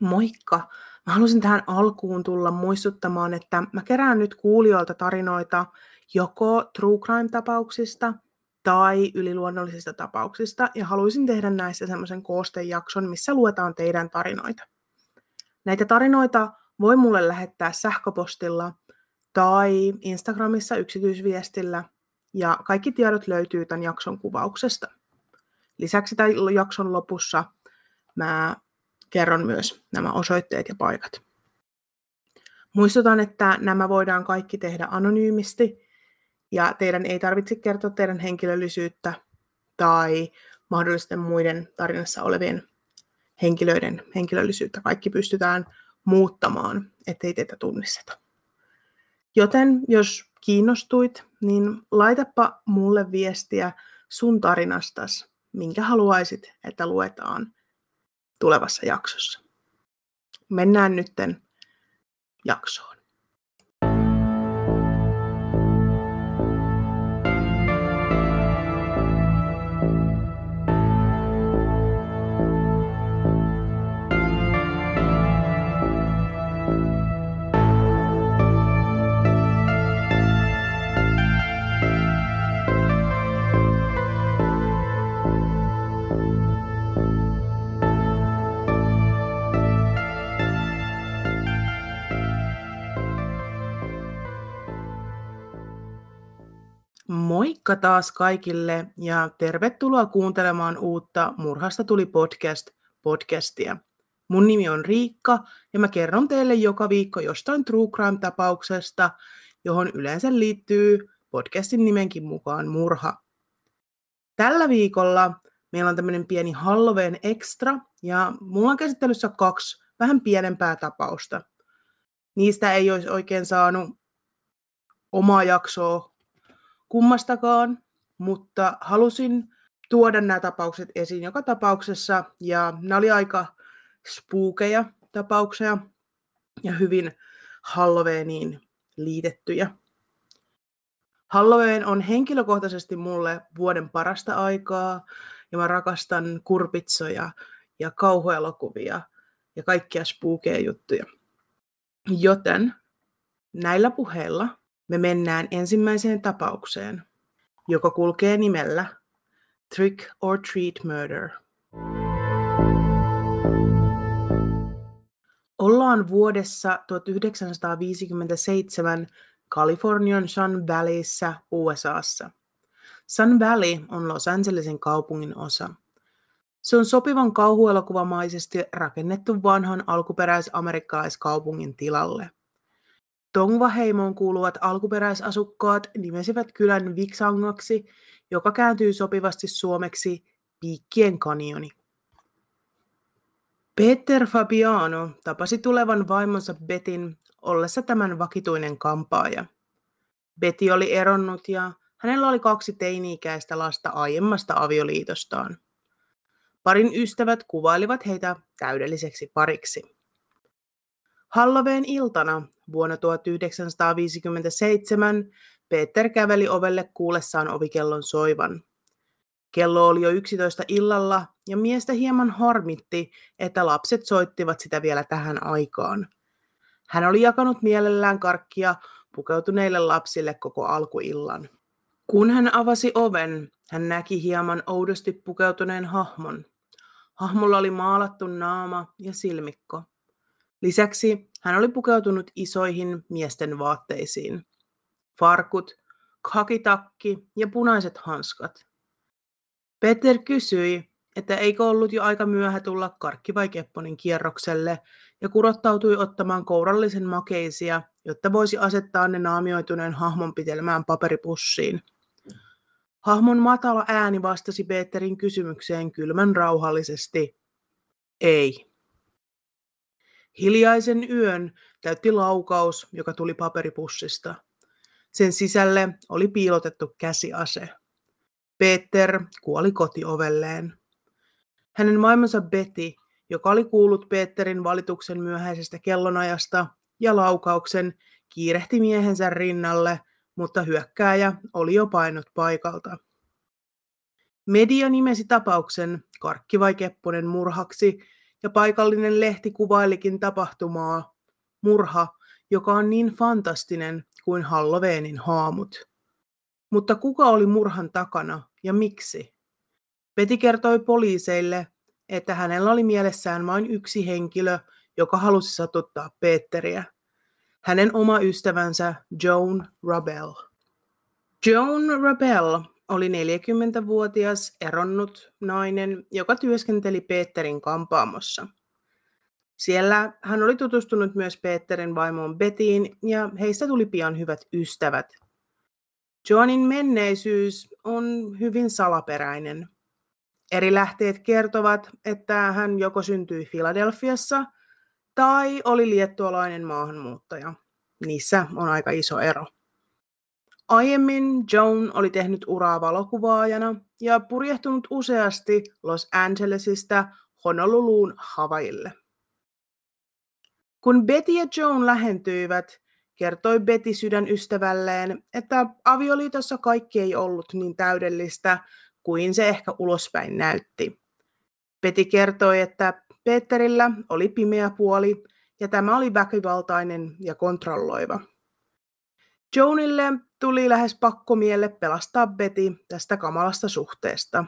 Moikka! Mä halusin tähän alkuun tulla muistuttamaan, että mä kerään nyt kuulijoilta tarinoita joko true crime-tapauksista tai yliluonnollisista tapauksista, ja haluaisin tehdä näistä semmoisen koostejakson, missä luetaan teidän tarinoita. Näitä tarinoita voi mulle lähettää sähköpostilla tai Instagramissa yksityisviestillä, ja kaikki tiedot löytyy tämän jakson kuvauksesta. Lisäksi tämän jakson lopussa mä kerron myös nämä osoitteet ja paikat. Muistutan, että nämä voidaan kaikki tehdä anonyymisti ja teidän ei tarvitse kertoa teidän henkilöllisyyttä tai mahdollisten muiden tarinassa olevien henkilöiden henkilöllisyyttä. Kaikki pystytään muuttamaan, ettei teitä tunnisteta. Joten jos kiinnostuit, niin laitapa mulle viestiä sun tarinastas, minkä haluaisit, että luetaan tulevassa jaksossa. Mennään nytten jaksoon. Moikka taas kaikille ja tervetuloa kuuntelemaan uutta Murhasta tuli podcast podcastia. Mun nimi on Riikka ja mä kerron teille joka viikko jostain True Crime-tapauksesta, johon yleensä liittyy podcastin nimenkin mukaan murha. Tällä viikolla meillä on tämmöinen pieni Halloween extra ja mulla on käsittelyssä kaksi vähän pienempää tapausta. Niistä ei olisi oikein saanut omaa jaksoa kummastakaan, mutta halusin tuoda nämä tapaukset esiin joka tapauksessa, ja nämä oli aika spookeja tapauksia ja hyvin Halloweeniin liitettyjä. Halloween on henkilökohtaisesti mulle vuoden parasta aikaa, ja mä rakastan kurpitsoja ja kauhuelokuvia ja kaikkia spookeja juttuja. Joten näillä puheilla me mennään ensimmäiseen tapaukseen, joka kulkee nimellä Trick or Treat Murder. Ollaan vuodessa 1957 Kalifornian Sun Valleyssä USAssa. Sun Valley on Los Angelesin kaupungin osa. Se on sopivan kauhuelokuvamaisesti rakennettu vanhan alkuperäisamerikkalaiskaupungin tilalle. Tongva-heimoon kuuluvat alkuperäisasukkaat nimesivät kylän Viksangaksi, joka kääntyy sopivasti suomeksi Piikkien kanioni. Peter Fabiano tapasi tulevan vaimonsa Betin ollessa tämän vakituinen kampaaja. Betty oli eronnut ja hänellä oli kaksi teini-ikäistä lasta aiemmasta avioliitostaan. Parin ystävät kuvailivat heitä täydelliseksi pariksi. Halloween iltana vuonna 1957 Peter käveli ovelle kuullessaan ovikellon soivan. Kello oli jo 11 illalla ja miestä hieman harmitti, että lapset soittivat sitä vielä tähän aikaan. Hän oli jakanut mielellään karkkia pukeutuneille lapsille koko alkuillan. Kun hän avasi oven, hän näki hieman oudosti pukeutuneen hahmon. Hahmolla oli maalattu naama ja silmikko. Lisäksi hän oli pukeutunut isoihin miesten vaatteisiin. Farkut, kakitakki ja punaiset hanskat. Peter kysyi, että eikö ollut jo aika myöhä tulla karkki vai kepponin kierrokselle, ja kurottautui ottamaan kourallisen makeisia, jotta voisi asettaa ne naamioituneen hahmon pitelmään paperipussiin. Hahmon matala ääni vastasi Peterin kysymykseen kylmän rauhallisesti. Ei. Hiljaisen yön täytti laukaus, joka tuli paperipussista. Sen sisälle oli piilotettu käsiase. Peter kuoli kotiovelleen. Hänen vaimonsa Betty, joka oli kuullut Peterin valituksen myöhäisestä kellonajasta ja laukauksen, kiirehti miehensä rinnalle, mutta hyökkääjä oli jo painut paikalta. Media nimesi tapauksen Karkki vai Kepponen murhaksi ja paikallinen lehti kuvailikin tapahtumaa, murha, joka on niin fantastinen kuin Halloweenin haamut. Mutta kuka oli murhan takana ja miksi? Peti kertoi poliiseille, että hänellä oli mielessään vain yksi henkilö, joka halusi satuttaa Peetteriä. Hänen oma ystävänsä Joan Rabel. Joan Rabel oli 40-vuotias eronnut nainen, joka työskenteli Peterin kampaamossa. Siellä hän oli tutustunut myös Peterin vaimoon Bettiin ja heistä tuli pian hyvät ystävät. Joanin menneisyys on hyvin salaperäinen. Eri lähteet kertovat, että hän joko syntyi Filadelfiassa tai oli liettualainen maahanmuuttaja. Niissä on aika iso ero. Aiemmin Joan oli tehnyt uraa valokuvaajana ja purjehtunut useasti Los Angelesista Honoluluun Havaille. Kun Betty ja Joan lähentyivät, kertoi Betty sydänystävälleen, että avioliitossa kaikki ei ollut niin täydellistä kuin se ehkä ulospäin näytti. Betty kertoi, että Peterillä oli pimeä puoli ja tämä oli väkivaltainen ja kontrolloiva. Joanille tuli lähes pakkomielle pelastaa Betty tästä kamalasta suhteesta.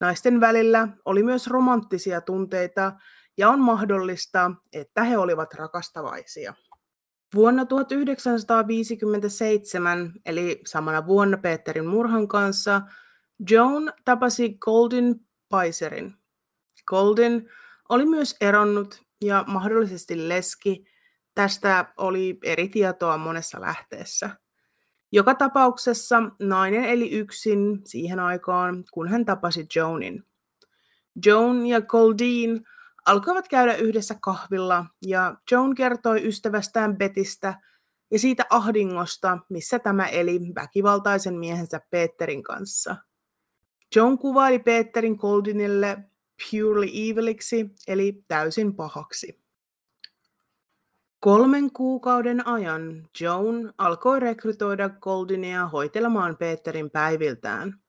Naisten välillä oli myös romanttisia tunteita ja on mahdollista, että he olivat rakastavaisia. Vuonna 1957, eli samana vuonna Peterin murhan kanssa, Joan tapasi Golden Paiserin. Golden oli myös eronnut ja mahdollisesti leski. Tästä oli eri tietoa monessa lähteessä. Joka tapauksessa nainen eli yksin siihen aikaan, kun hän tapasi Joanin. Joan ja Goldine alkoivat käydä yhdessä kahvilla ja Joan kertoi ystävästään Betistä ja siitä ahdingosta, missä tämä eli väkivaltaisen miehensä Peterin kanssa. Joan kuvaili Peterin Goldinille purely eviliksi, eli täysin pahaksi. Kolmen kuukauden ajan Joan alkoi rekrytoida Goldinia hoitelemaan Peterin päiviltään.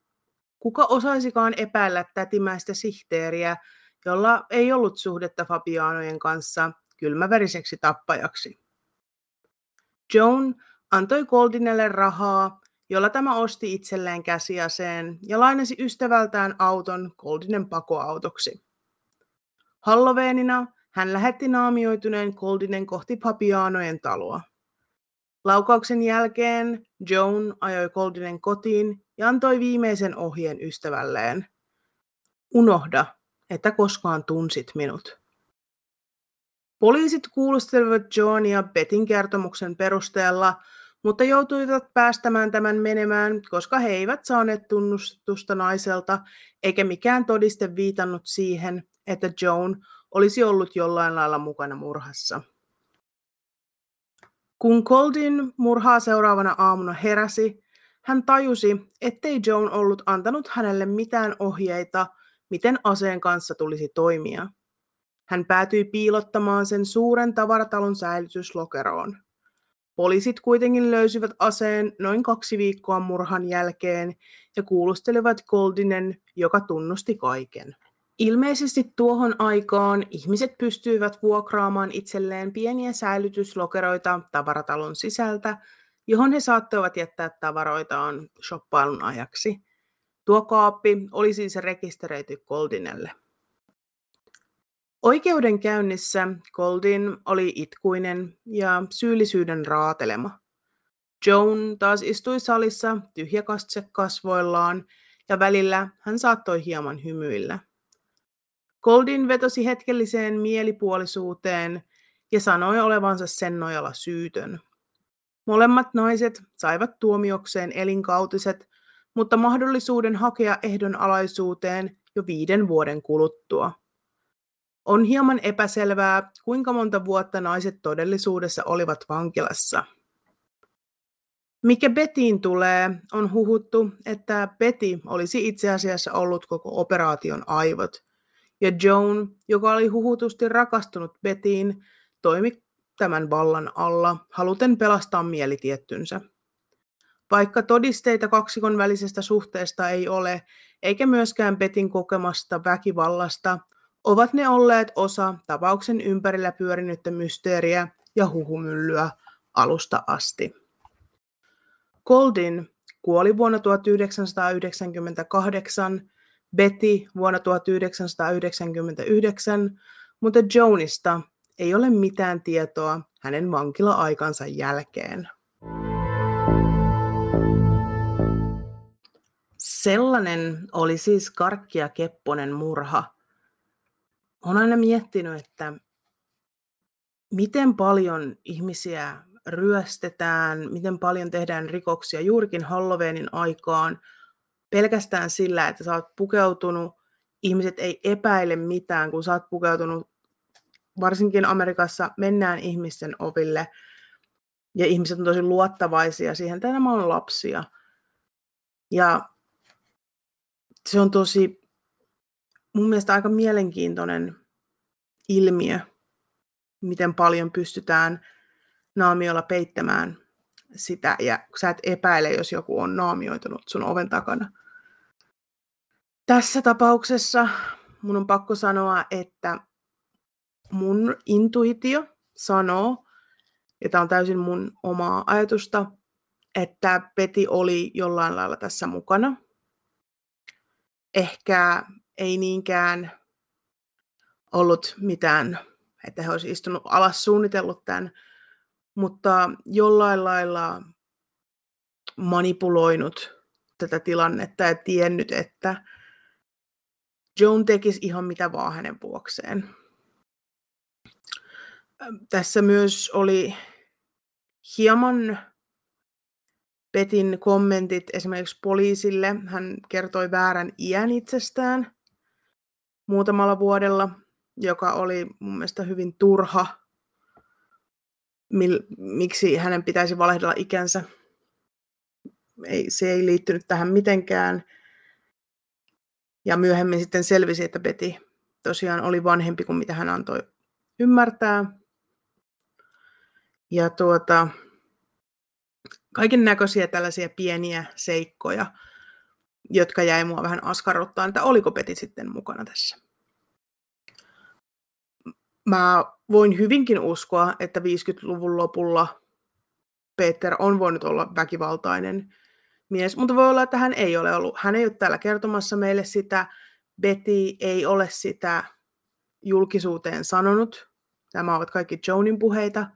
Kuka osaisikaan epäillä tätimäistä sihteeriä, jolla ei ollut suhdetta Fabianojen kanssa kylmäveriseksi tappajaksi. Joan antoi Goldinelle rahaa, jolla tämä osti itselleen käsiaseen ja lainasi ystävältään auton Goldinen pakoautoksi. Halloweenina hän lähetti naamioituneen Goldinen kohti Fabianojen taloa. Laukauksen jälkeen Joan ajoi Goldinen kotiin ja antoi viimeisen ohjeen ystävälleen. Unohda, että koskaan tunsit minut. Poliisit kuulustelivat Johnia Betin kertomuksen perusteella, mutta joutuivat päästämään tämän menemään, koska he eivät saaneet tunnustusta naiselta, eikä mikään todiste viitannut siihen, että Joan olisi ollut jollain lailla mukana murhassa. Kun Coldin murhaa seuraavana aamuna heräsi, hän tajusi, ettei Joan ollut antanut hänelle mitään ohjeita, miten aseen kanssa tulisi toimia. Hän päätyi piilottamaan sen suuren tavaratalon säilytyslokeroon. Poliisit kuitenkin löysivät aseen noin kaksi viikkoa murhan jälkeen ja kuulustelivat Goldinen, joka tunnusti kaiken. Ilmeisesti tuohon aikaan ihmiset pystyivät vuokraamaan itselleen pieniä säilytyslokeroita tavaratalon sisältä, johon he saattoivat jättää tavaroitaan shoppailun ajaksi. Tuo kaappi oli siis rekisteröity Goldinelle. Oikeudenkäynnissä Goldin oli itkuinen ja syyllisyyden raatelema. Joan taas istui salissa tyhjäkatse kasvoillaan ja välillä hän saattoi hieman hymyillä. Goldin vetosi hetkelliseen mielipuolisuuteen ja sanoi olevansa sen nojalla syytön. Molemmat naiset saivat tuomiokseen elinkautiset, mutta mahdollisuuden hakea ehdonalaisuuteen jo viiden vuoden kuluttua. On hieman epäselvää, kuinka monta vuotta naiset todellisuudessa olivat vankilassa. Mikä Betiin tulee, on huhuttu, että Betty olisi itse asiassa ollut koko operaation aivot, ja Joan, joka oli huhutusti rakastunut Betiin, toimi tämän vallan alla, haluten pelastaa mielitiettynsä. Vaikka todisteita kaksikon välisestä suhteesta ei ole, eikä myöskään Betin kokemasta väkivallasta, ovat ne olleet osa tapauksen ympärillä pyörinyttä mysteeriä ja huhumyllyä alusta asti. Goldin kuoli vuonna 1998, Betty vuonna 1999, mutta Jonista ei ole mitään tietoa hänen vankila-aikansa jälkeen. Sellainen oli siis Karkkia Kepponen murha. Olen aina miettinyt, että miten paljon ihmisiä ryöstetään, miten paljon tehdään rikoksia juurikin Halloweenin aikaan pelkästään sillä, että sä oot pukeutunut, ihmiset ei epäile mitään, kun sä oot pukeutunut, varsinkin Amerikassa mennään ihmisten oville, ja ihmiset on tosi luottavaisia siihen, että nämä on lapsia. Ja se on tosi mun mielestä aika mielenkiintoinen ilmiö, miten paljon pystytään naamiolla peittämään sitä, ja sä et epäile, jos joku on naamioitunut sun oven takana. Tässä tapauksessa mun on pakko sanoa, että mun intuitio sanoo, ja tämä on täysin mun omaa ajatusta, että Peti oli jollain lailla tässä mukana. Ehkä ei niinkään ollut mitään, että he olisivat istunut alas suunnitellut tämän, mutta jollain lailla manipuloinut tätä tilannetta ja tiennyt, että Joan tekisi ihan mitä vaan hänen vuokseen. Tässä myös oli hieman Petin kommentit esimerkiksi poliisille. Hän kertoi väärän iän itsestään muutamalla vuodella, joka oli mun mielestä hyvin turha. Mil, miksi hänen pitäisi valehdella ikänsä? Ei, se ei liittynyt tähän mitenkään. Ja myöhemmin sitten selvisi, että Betty tosiaan oli vanhempi kuin mitä hän antoi ymmärtää. Ja tuota, kaiken näköisiä tällaisia pieniä seikkoja, jotka jäi mua vähän askarruttaa, että oliko Peti sitten mukana tässä. Mä voin hyvinkin uskoa, että 50-luvun lopulla Peter on voinut olla väkivaltainen mies, mutta voi olla, että hän ei ole ollut. Hän ei ole täällä kertomassa meille sitä. Betty ei ole sitä julkisuuteen sanonut. Nämä ovat kaikki Jonin puheita,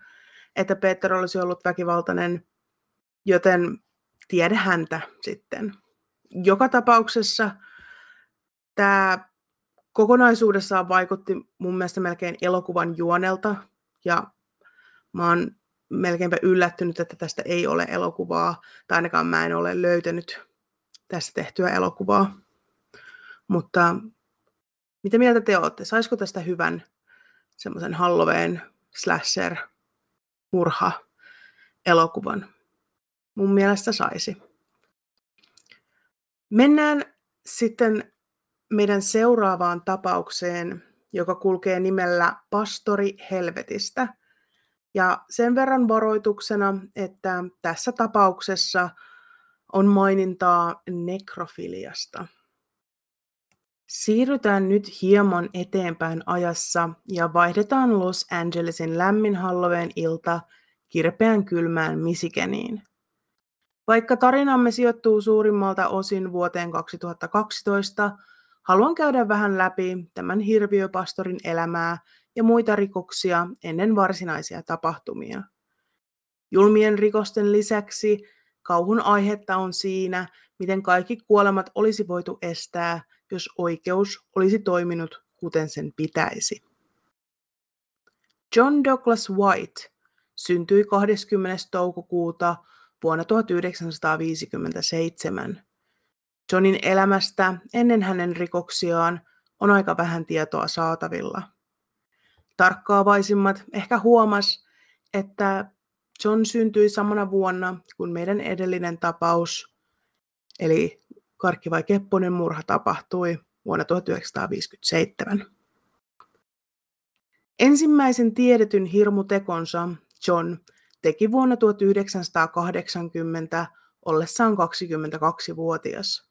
että Peter olisi ollut väkivaltainen, joten tiedä häntä sitten. Joka tapauksessa tämä kokonaisuudessaan vaikutti mun mielestä melkein elokuvan juonelta, ja mä oon melkeinpä yllättynyt, että tästä ei ole elokuvaa, tai ainakaan mä en ole löytänyt tästä tehtyä elokuvaa. Mutta mitä mieltä te olette? Saisiko tästä hyvän semmoisen Halloween slasher murha elokuvan? Mun mielestä saisi. Mennään sitten meidän seuraavaan tapaukseen, joka kulkee nimellä Pastori Helvetistä. Ja sen verran varoituksena, että tässä tapauksessa on mainintaa nekrofiliasta. Siirrytään nyt hieman eteenpäin ajassa ja vaihdetaan Los Angelesin lämmin Halloween ilta kirpeän kylmään Michiganiin. Vaikka tarinamme sijoittuu suurimmalta osin vuoteen 2012, haluan käydä vähän läpi tämän hirviöpastorin elämää ja muita rikoksia ennen varsinaisia tapahtumia. Julmien rikosten lisäksi kauhun aihetta on siinä, miten kaikki kuolemat olisi voitu estää, jos oikeus olisi toiminut kuten sen pitäisi. John Douglas White syntyi 20. toukokuuta vuonna 1957. Johnin elämästä ennen hänen rikoksiaan on aika vähän tietoa saatavilla. Tarkkaavaisimmat ehkä huomas, että John syntyi samana vuonna kuin meidän edellinen tapaus, eli Karkki vai Kepponen murha tapahtui vuonna 1957. Ensimmäisen tiedetyn hirmutekonsa John teki vuonna 1980 ollessaan 22-vuotias.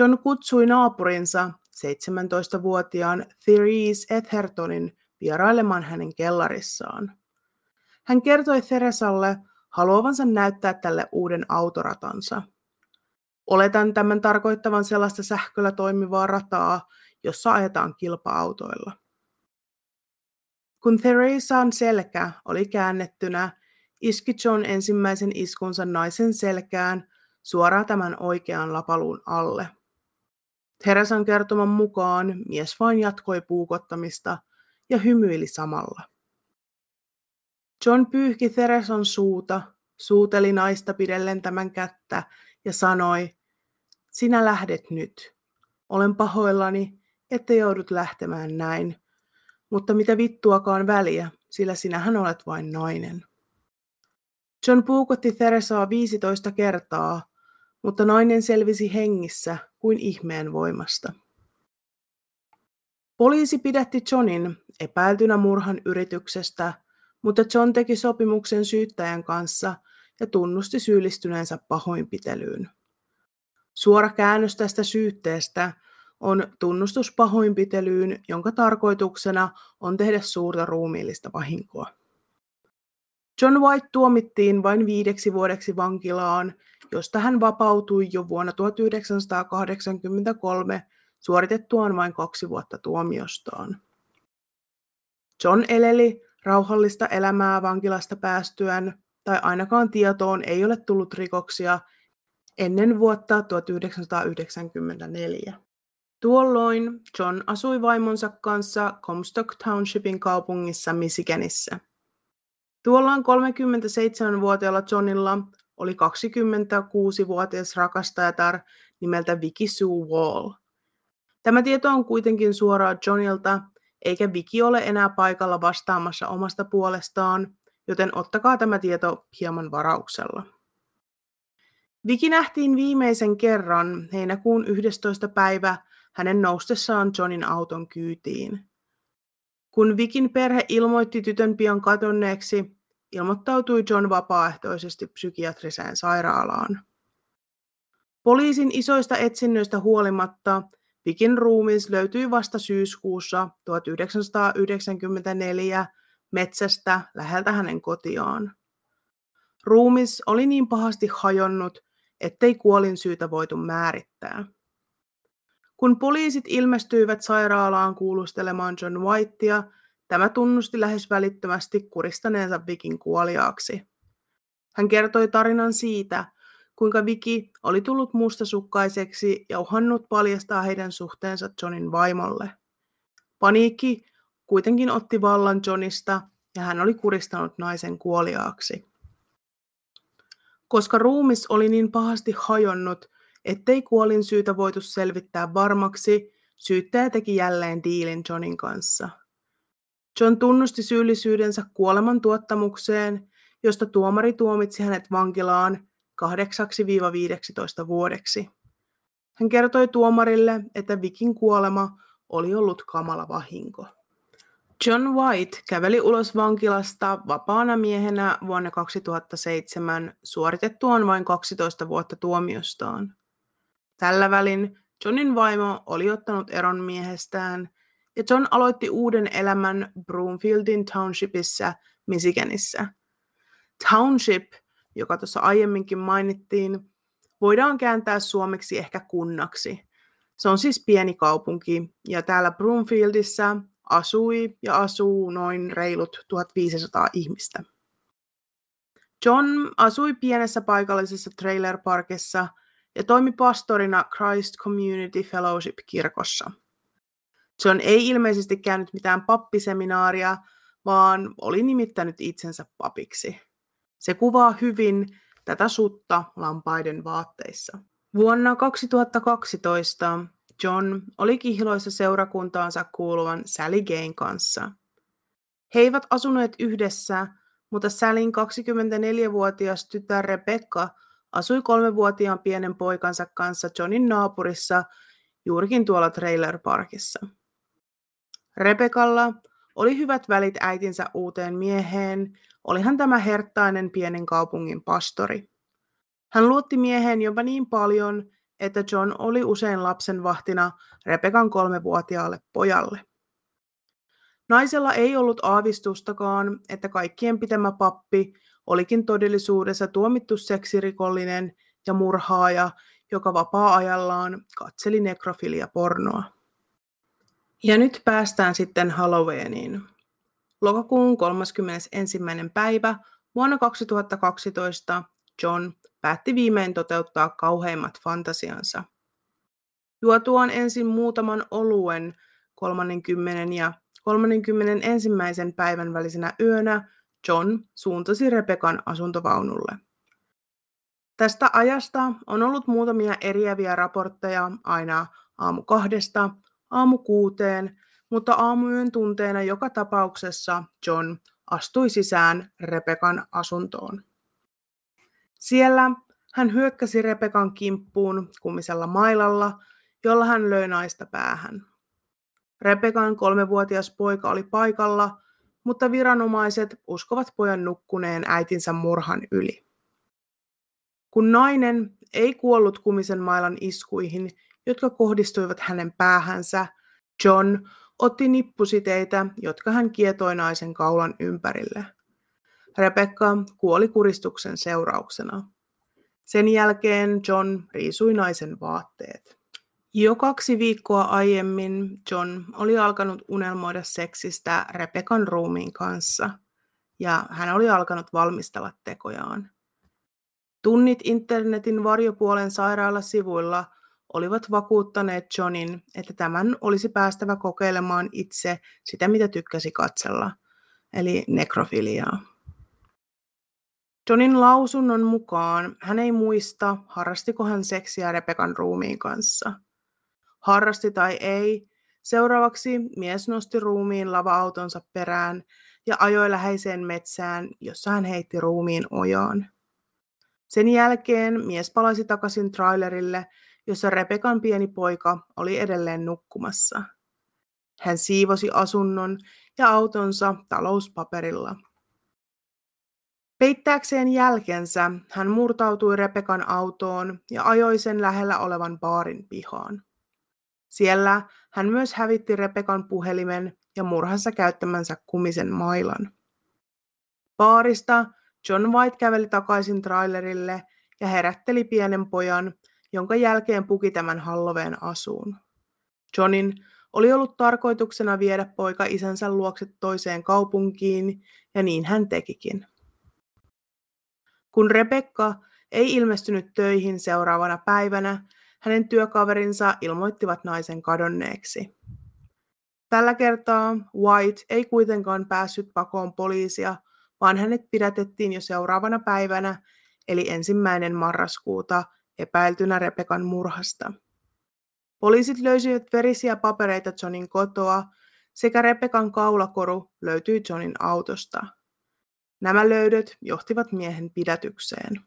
John kutsui naapurinsa 17-vuotiaan Therese Ethertonin vierailemaan hänen kellarissaan. Hän kertoi Theresalle haluavansa näyttää tälle uuden autoratansa. Oletan tämän tarkoittavan sellaista sähköllä toimivaa rataa, jossa ajetaan kilpa-autoilla. Kun Theresan selkä oli käännettynä, iski John ensimmäisen iskunsa naisen selkään suoraan tämän oikean lapaluun alle. Theresan kertoman mukaan mies vain jatkoi puukottamista ja hymyili samalla. John pyyhki Theresan suuta, suuteli naista pidellen tämän kättä ja sanoi, sinä lähdet nyt. Olen pahoillani, että joudut lähtemään näin, mutta mitä vittuakaan väliä, sillä sinähän olet vain nainen. John puukotti Theresaa 15 kertaa, mutta nainen selvisi hengissä kuin ihmeen voimasta. Poliisi pidätti Johnin epäiltynä murhan yrityksestä, mutta John teki sopimuksen syyttäjän kanssa ja tunnusti syyllistyneensä pahoinpitelyyn. Suora käännös tästä syytteestä on tunnustus pahoinpitelyyn, jonka tarkoituksena on tehdä suurta ruumiillista vahinkoa. John White tuomittiin vain viideksi vuodeksi vankilaan, josta hän vapautui jo vuonna 1983 suoritettuaan vain kaksi vuotta tuomiostaan. John eleli rauhallista elämää vankilasta päästyään, tai ainakaan tietoon ei ole tullut rikoksia ennen vuotta 1994. Tuolloin John asui vaimonsa kanssa Comstock Townshipin kaupungissa Michiganissä. Tuolloin 37-vuotiaalla Johnilla oli 26-vuotias rakastajatar nimeltä Vicky Sue Wall. Tämä tieto on kuitenkin suoraan Johnilta, eikä Vicky ole enää paikalla vastaamassa omasta puolestaan, joten ottakaa tämä tieto hieman varauksella. Viki nähtiin viimeisen kerran heinäkuun 11. päivä hänen noustessaan Johnin auton kyytiin. Kun Vikin perhe ilmoitti tytön pian kadonneeksi, ilmoittautui John vapaaehtoisesti psykiatriseen sairaalaan. Poliisin isoista etsinnöistä huolimatta Vikin ruumis löytyi vasta syyskuussa 1994 metsästä läheltä hänen kotiaan. Ruumis oli niin pahasti hajonnut, ettei kuolin syytä voitu määrittää. Kun poliisit ilmestyivät sairaalaan kuulustelemaan John Whitea, tämä tunnusti lähes välittömästi kuristaneensa Vikin kuoliaaksi. Hän kertoi tarinan siitä, kuinka Viki oli tullut mustasukkaiseksi ja uhannut paljastaa heidän suhteensa Johnin vaimolle. Paniikki kuitenkin otti vallan Johnista ja hän oli kuristanut naisen kuoliaaksi. Koska ruumis oli niin pahasti hajonnut, ettei kuolin syytä voitu selvittää varmaksi, syyttäjä teki jälleen diilin Johnin kanssa. John tunnusti syyllisyydensä kuoleman tuottamukseen, josta tuomari tuomitsi hänet vankilaan 8-15 vuodeksi. Hän kertoi tuomarille, että Vikin kuolema oli ollut kamala vahinko. John White käveli ulos vankilasta vapaana miehenä vuonna 2007 suoritettuaan vain 12 vuotta tuomiostaan. Tällä välin Johnin vaimo oli ottanut eron miehestään ja John aloitti uuden elämän Broomfieldin Townshipissa Michiganissa. Township, joka tuossa aiemminkin mainittiin, voidaan kääntää suomeksi ehkä kunnaksi. Se on siis pieni kaupunki ja täällä Broomfieldissa asui ja asuu noin reilut 1500 ihmistä. John asui pienessä paikallisessa trailerparkissa ja toimi pastorina Christ Community Fellowship-kirkossa. John ei ilmeisesti käynyt mitään pappiseminaaria, vaan oli nimittänyt itsensä papiksi. Se kuvaa hyvin tätä sutta lampaiden vaatteissa. Vuonna 2012 John oli kihloissa seurakuntaansa kuuluvan Sally Gayn kanssa. He eivät asuneet yhdessä, mutta Sallyn 24-vuotias tytär Rebecca asui kolmevuotiaan pienen poikansa kanssa Johnin naapurissa juurikin tuolla trailer parkissa. Rebekalla oli hyvät välit äitinsä uuteen mieheen, olihan tämä herttainen pienen kaupungin pastori. Hän luotti mieheen jopa niin paljon, että John oli usein lapsen vahtina Rebekan kolmevuotiaalle pojalle. Naisella ei ollut aavistustakaan, että kaikkien pitämä pappi olikin todellisuudessa tuomittu seksirikollinen ja murhaaja, joka vapaa-ajallaan katseli nekrofilia pornoa. Ja nyt päästään sitten Halloweeniin. Lokakuun 31. päivä vuonna 2012 John päätti viimein toteuttaa kauheimmat fantasiansa. Juotuaan ensin muutaman oluen 30 ja 31. päivän välisenä yönä John suuntasi Rebekan asuntovaunulle. Tästä ajasta on ollut muutamia eriäviä raportteja aina aamu kahdesta aamu kuuteen, mutta aamuyön tunteena joka tapauksessa John astui sisään Rebekan asuntoon. Siellä hän hyökkäsi Rebekan kimppuun kumisella mailalla, jolla hän löi naista päähän. Rebekan kolmevuotias poika oli paikalla, mutta viranomaiset uskovat pojan nukkuneen äitinsä murhan yli. Kun nainen ei kuollut kumisen mailan iskuihin, jotka kohdistuivat hänen päähänsä, John otti nippusiteitä, jotka hän kietoi naisen kaulan ympärille. Rebecca kuoli kuristuksen seurauksena. Sen jälkeen John riisui naisen vaatteet. Jo kaksi viikkoa aiemmin John oli alkanut unelmoida seksistä Rebekan ruumiin kanssa, ja hän oli alkanut valmistella tekojaan. Tunnit internetin varjopuolen sairaalasivuilla olivat vakuuttaneet Johnin, että tämän olisi päästävä kokeilemaan itse sitä, mitä tykkäsi katsella, eli nekrofiliaa. Johnin lausunnon mukaan hän ei muista, harrastiko hän seksiä Rebekan ruumiin kanssa. Harrasti tai ei, seuraavaksi mies nosti ruumiin lava-autonsa perään ja ajoi läheiseen metsään, jossa hän heitti ruumiin ojaan. Sen jälkeen mies palasi takaisin trailerille, jossa Rebekan pieni poika oli edelleen nukkumassa. Hän siivosi asunnon ja autonsa talouspaperilla. Peittääkseen jälkensä hän murtautui Rebekan autoon ja ajoi sen lähellä olevan baarin pihaan. Siellä hän myös hävitti Rebekan puhelimen ja murhassa käyttämänsä kumisen mailan. Baarista John White käveli takaisin trailerille ja herätteli pienen pojan, jonka jälkeen puki tämän Halloween asuun. Johnin oli ollut tarkoituksena viedä poika isänsä luokse toiseen kaupunkiin, ja niin hän tekikin. Kun Rebecca ei ilmestynyt töihin seuraavana päivänä, hänen työkaverinsa ilmoittivat naisen kadonneeksi. Tällä kertaa White ei kuitenkaan päässyt pakoon poliisia, vaan hänet pidätettiin jo seuraavana päivänä, eli ensimmäinen marraskuuta, epäiltynä Rebekan murhasta. Poliisit löysivät verisiä papereita Johnin kotoa, sekä Rebekan kaulakoru löytyi Johnin autosta. Nämä löydöt johtivat miehen pidätykseen.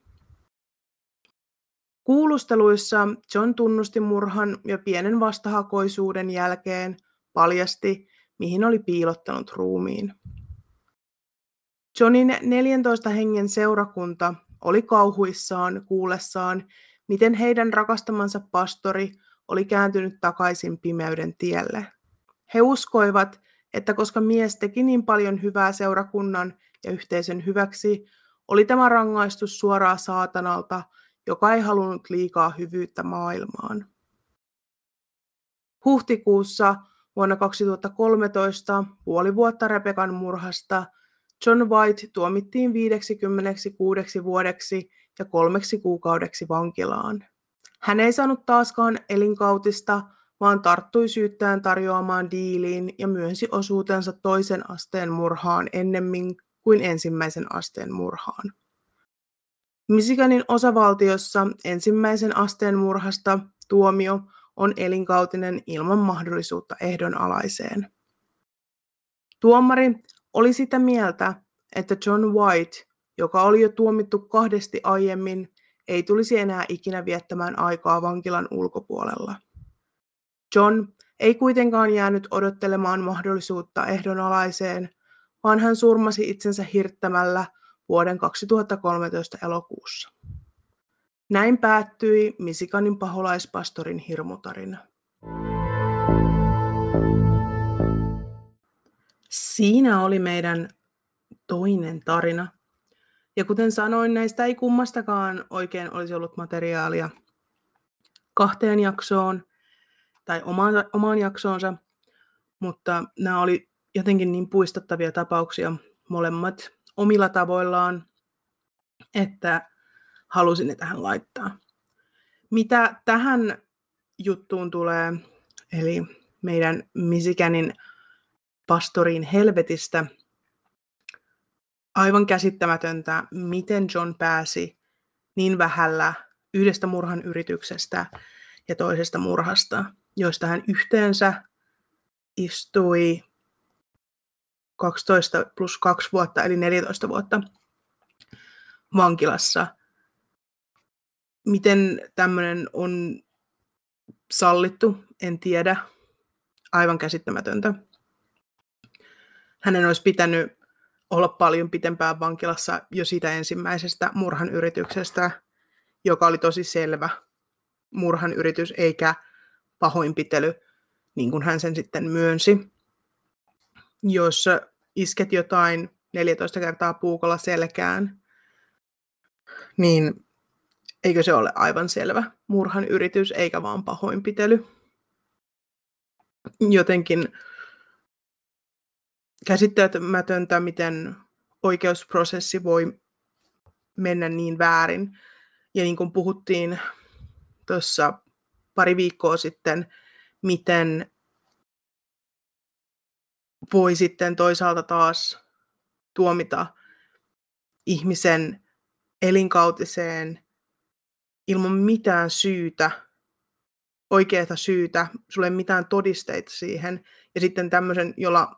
Kuulusteluissa John tunnusti murhan jo pienen vastahakoisuuden jälkeen, paljasti, mihin oli piilottanut ruumiin. Johnin 14 hengen seurakunta oli kauhuissaan kuullessaan, miten heidän rakastamansa pastori oli kääntynyt takaisin pimeyden tielle. He uskoivat, että koska mies teki niin paljon hyvää seurakunnan ja yhteisön hyväksi, oli tämä rangaistus suoraa saatanalta, joka ei halunnut liikaa hyvyyttä maailmaan. Huhtikuussa vuonna 2013, puoli vuotta Rebekan murhasta, John White tuomittiin 56 vuodeksi ja kolmeksi kuukaudeksi vankilaan. Hän ei saanut taaskaan elinkautista, vaan tarttui syyttäjän tarjoamaan diiliin ja myönsi osuutensa toisen asteen murhaan ennemmin kuin ensimmäisen asteen murhaan. Michiganin osavaltiossa ensimmäisen asteen murhasta tuomio on elinkautinen ilman mahdollisuutta ehdonalaiseen. Tuomari oli sitä mieltä, että John White, joka oli jo tuomittu kahdesti aiemmin, ei tulisi enää ikinä viettämään aikaa vankilan ulkopuolella. John ei kuitenkaan jäänyt odottelemaan mahdollisuutta ehdonalaiseen, vaan hän surmasi itsensä hirttämällä vuoden 2013 elokuussa. Näin päättyi Misikanin paholaispastorin hirmutarina. Siinä oli meidän toinen tarina. Ja kuten sanoin, näistä ei kummastakaan oikein olisi ollut materiaalia kahteen jaksoon tai omaan, omaan jaksoonsa, mutta nämä oli jotenkin niin puistattavia tapauksia molemmat omilla tavoillaan, että halusin ne tähän laittaa. Mitä tähän juttuun tulee, eli meidän Misikänin pastoriin helvetistä, aivan käsittämätöntä, miten John pääsi niin vähällä yhdestä murhan yrityksestä ja toisesta murhasta, joista hän yhteensä istui 12 plus 2 vuotta, eli 14 vuotta vankilassa. Miten tämmöinen on sallittu, en tiedä. Aivan käsittämätöntä. Hänen olisi pitänyt olla paljon pitempään vankilassa jo siitä ensimmäisestä murhan yrityksestä, joka oli tosi selvä murhan yritys eikä pahoinpitely, niin kuin hän sen sitten myönsi. Jos isket jotain 14 kertaa puukolla selkään, niin eikö se ole aivan selvä murhan yritys eikä vaan pahoinpitely. Jotenkin käsittämätöntä, miten oikeusprosessi voi mennä niin väärin. Ja niin kuin puhuttiin tuossa pari viikkoa sitten, miten voi sitten toisaalta taas tuomita ihmisen elinkautiseen ilman mitään syytä, oikeaa syytä, sulle ei mitään todisteita siihen, ja sitten tämmöisen, jolla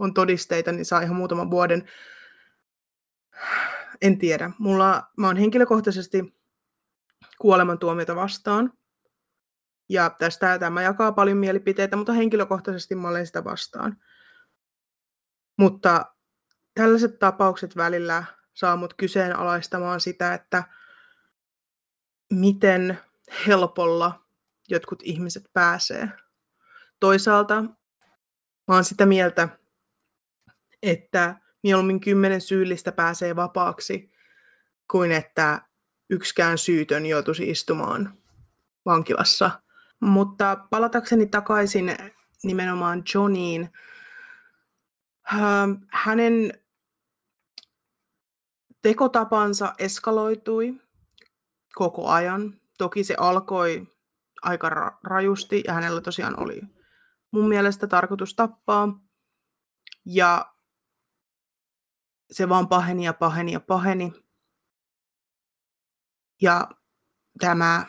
on todisteita, niin saa ihan muutaman vuoden. En tiedä. Mulla, mä oon henkilökohtaisesti kuolemantuomiota vastaan. Ja tästä tämä jakaa paljon mielipiteitä, mutta henkilökohtaisesti mä olen sitä vastaan. Mutta tällaiset tapaukset välillä saa mut kyseenalaistamaan sitä, että miten helpolla jotkut ihmiset pääsee. Toisaalta mä oon sitä mieltä, että mieluummin kymmenen syyllistä pääsee vapaaksi, kuin että yksikään syytön joutuisi istumaan vankilassa. Mutta palatakseni takaisin nimenomaan Johniin, ähm, hänen tekotapansa eskaloitui koko ajan. Toki se alkoi aika rajusti ja hänellä tosiaan oli mun mielestä tarkoitus tappaa. Ja se vaan paheni ja paheni ja paheni. Ja tämä,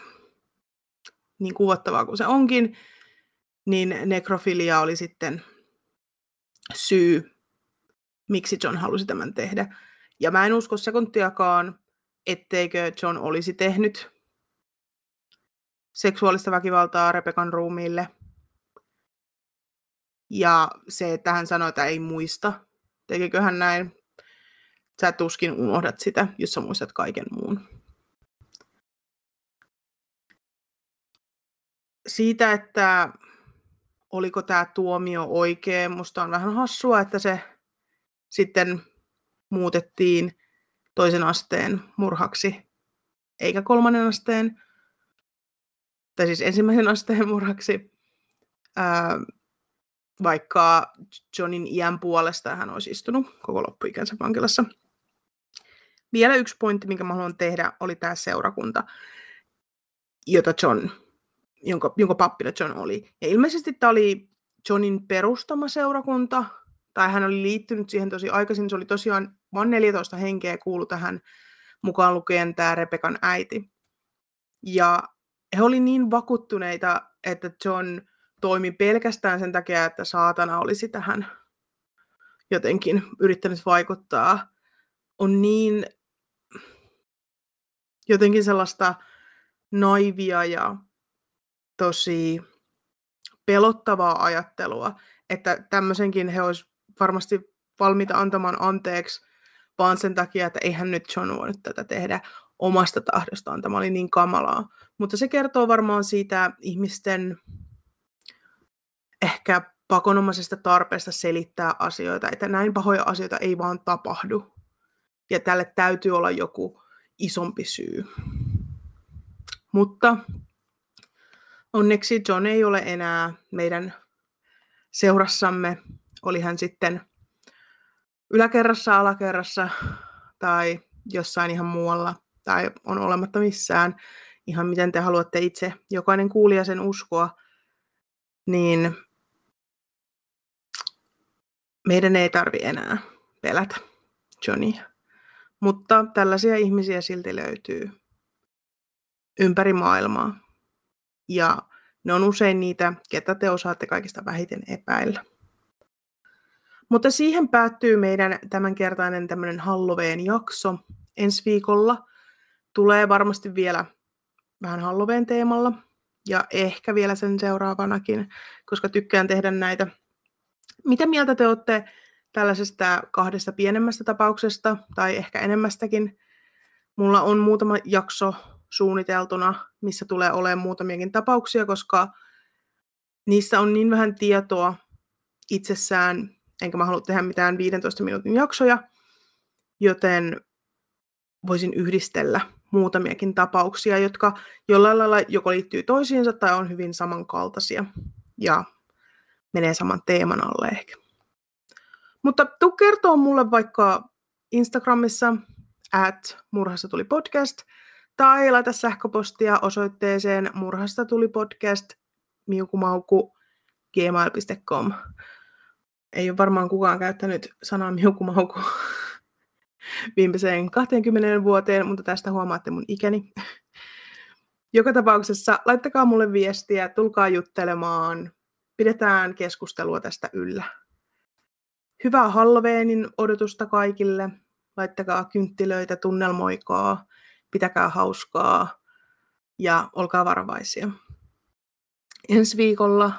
niin kuvattavaa kuin se onkin, niin nekrofilia oli sitten syy, miksi John halusi tämän tehdä. Ja mä en usko sekuntiakaan, etteikö John olisi tehnyt seksuaalista väkivaltaa Rebekan ruumiille. Ja se, että hän sanoi, että ei muista, tekikö hän näin, sä tuskin unohdat sitä, jos sä muistat kaiken muun. Siitä, että oliko tämä tuomio oikea, musta on vähän hassua, että se sitten muutettiin toisen asteen murhaksi, eikä kolmannen asteen, tai siis ensimmäisen asteen murhaksi, ää, vaikka Johnin iän puolesta hän olisi istunut koko loppuikänsä vankilassa. Vielä yksi pointti, minkä mä haluan tehdä, oli tämä seurakunta, jota John, jonka, jonka pappina John oli. Ja ilmeisesti tämä oli Johnin perustama seurakunta, tai hän oli liittynyt siihen tosi aikaisin. Se oli tosiaan vain 14 henkeä kuulu tähän mukaan lukien tämä Rebekan äiti. Ja he oli niin vakuuttuneita, että John toimi pelkästään sen takia, että saatana olisi tähän jotenkin yrittänyt vaikuttaa. On niin jotenkin sellaista naivia ja tosi pelottavaa ajattelua, että tämmöisenkin he olisivat varmasti valmiita antamaan anteeksi vaan sen takia, että eihän nyt John voinut tätä tehdä. omasta tahdostaan. Tämä oli niin kamalaa. Mutta se kertoo varmaan siitä ihmisten ehkä pakonomaisesta tarpeesta selittää asioita, että näin pahoja asioita ei vaan tapahdu. Ja tälle täytyy olla joku isompi syy. Mutta onneksi John ei ole enää meidän seurassamme. Oli hän sitten yläkerrassa, alakerrassa tai jossain ihan muualla tai on olematta missään, ihan miten te haluatte itse jokainen kuulija sen uskoa, niin meidän ei tarvi enää pelätä Johnia. Mutta tällaisia ihmisiä silti löytyy ympäri maailmaa. Ja ne on usein niitä, ketä te osaatte kaikista vähiten epäillä. Mutta siihen päättyy meidän tämänkertainen tämmöinen Halloween-jakso. Ensi viikolla tulee varmasti vielä vähän Halloween teemalla ja ehkä vielä sen seuraavanakin, koska tykkään tehdä näitä. Mitä mieltä te olette tällaisesta kahdesta pienemmästä tapauksesta tai ehkä enemmästäkin? Mulla on muutama jakso suunniteltuna, missä tulee olemaan muutamiakin tapauksia, koska niissä on niin vähän tietoa itsessään, enkä mä halua tehdä mitään 15 minuutin jaksoja, joten voisin yhdistellä muutamiakin tapauksia, jotka jollain lailla joko liittyy toisiinsa tai on hyvin samankaltaisia ja menee saman teeman alle ehkä. Mutta tuu kertoa mulle vaikka Instagramissa at murhassa tuli podcast tai laita sähköpostia osoitteeseen murhasta tuli podcast miukumauku gmail.com. Ei ole varmaan kukaan käyttänyt sanaa miukumauku viimeiseen 20 vuoteen, mutta tästä huomaatte mun ikäni. Joka tapauksessa laittakaa mulle viestiä, tulkaa juttelemaan, pidetään keskustelua tästä yllä. Hyvää Halloweenin odotusta kaikille. Laittakaa kynttilöitä, tunnelmoikaa, pitäkää hauskaa ja olkaa varovaisia. Ensi viikolla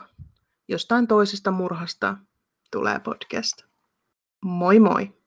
jostain toisesta murhasta tulee podcast. Moi moi!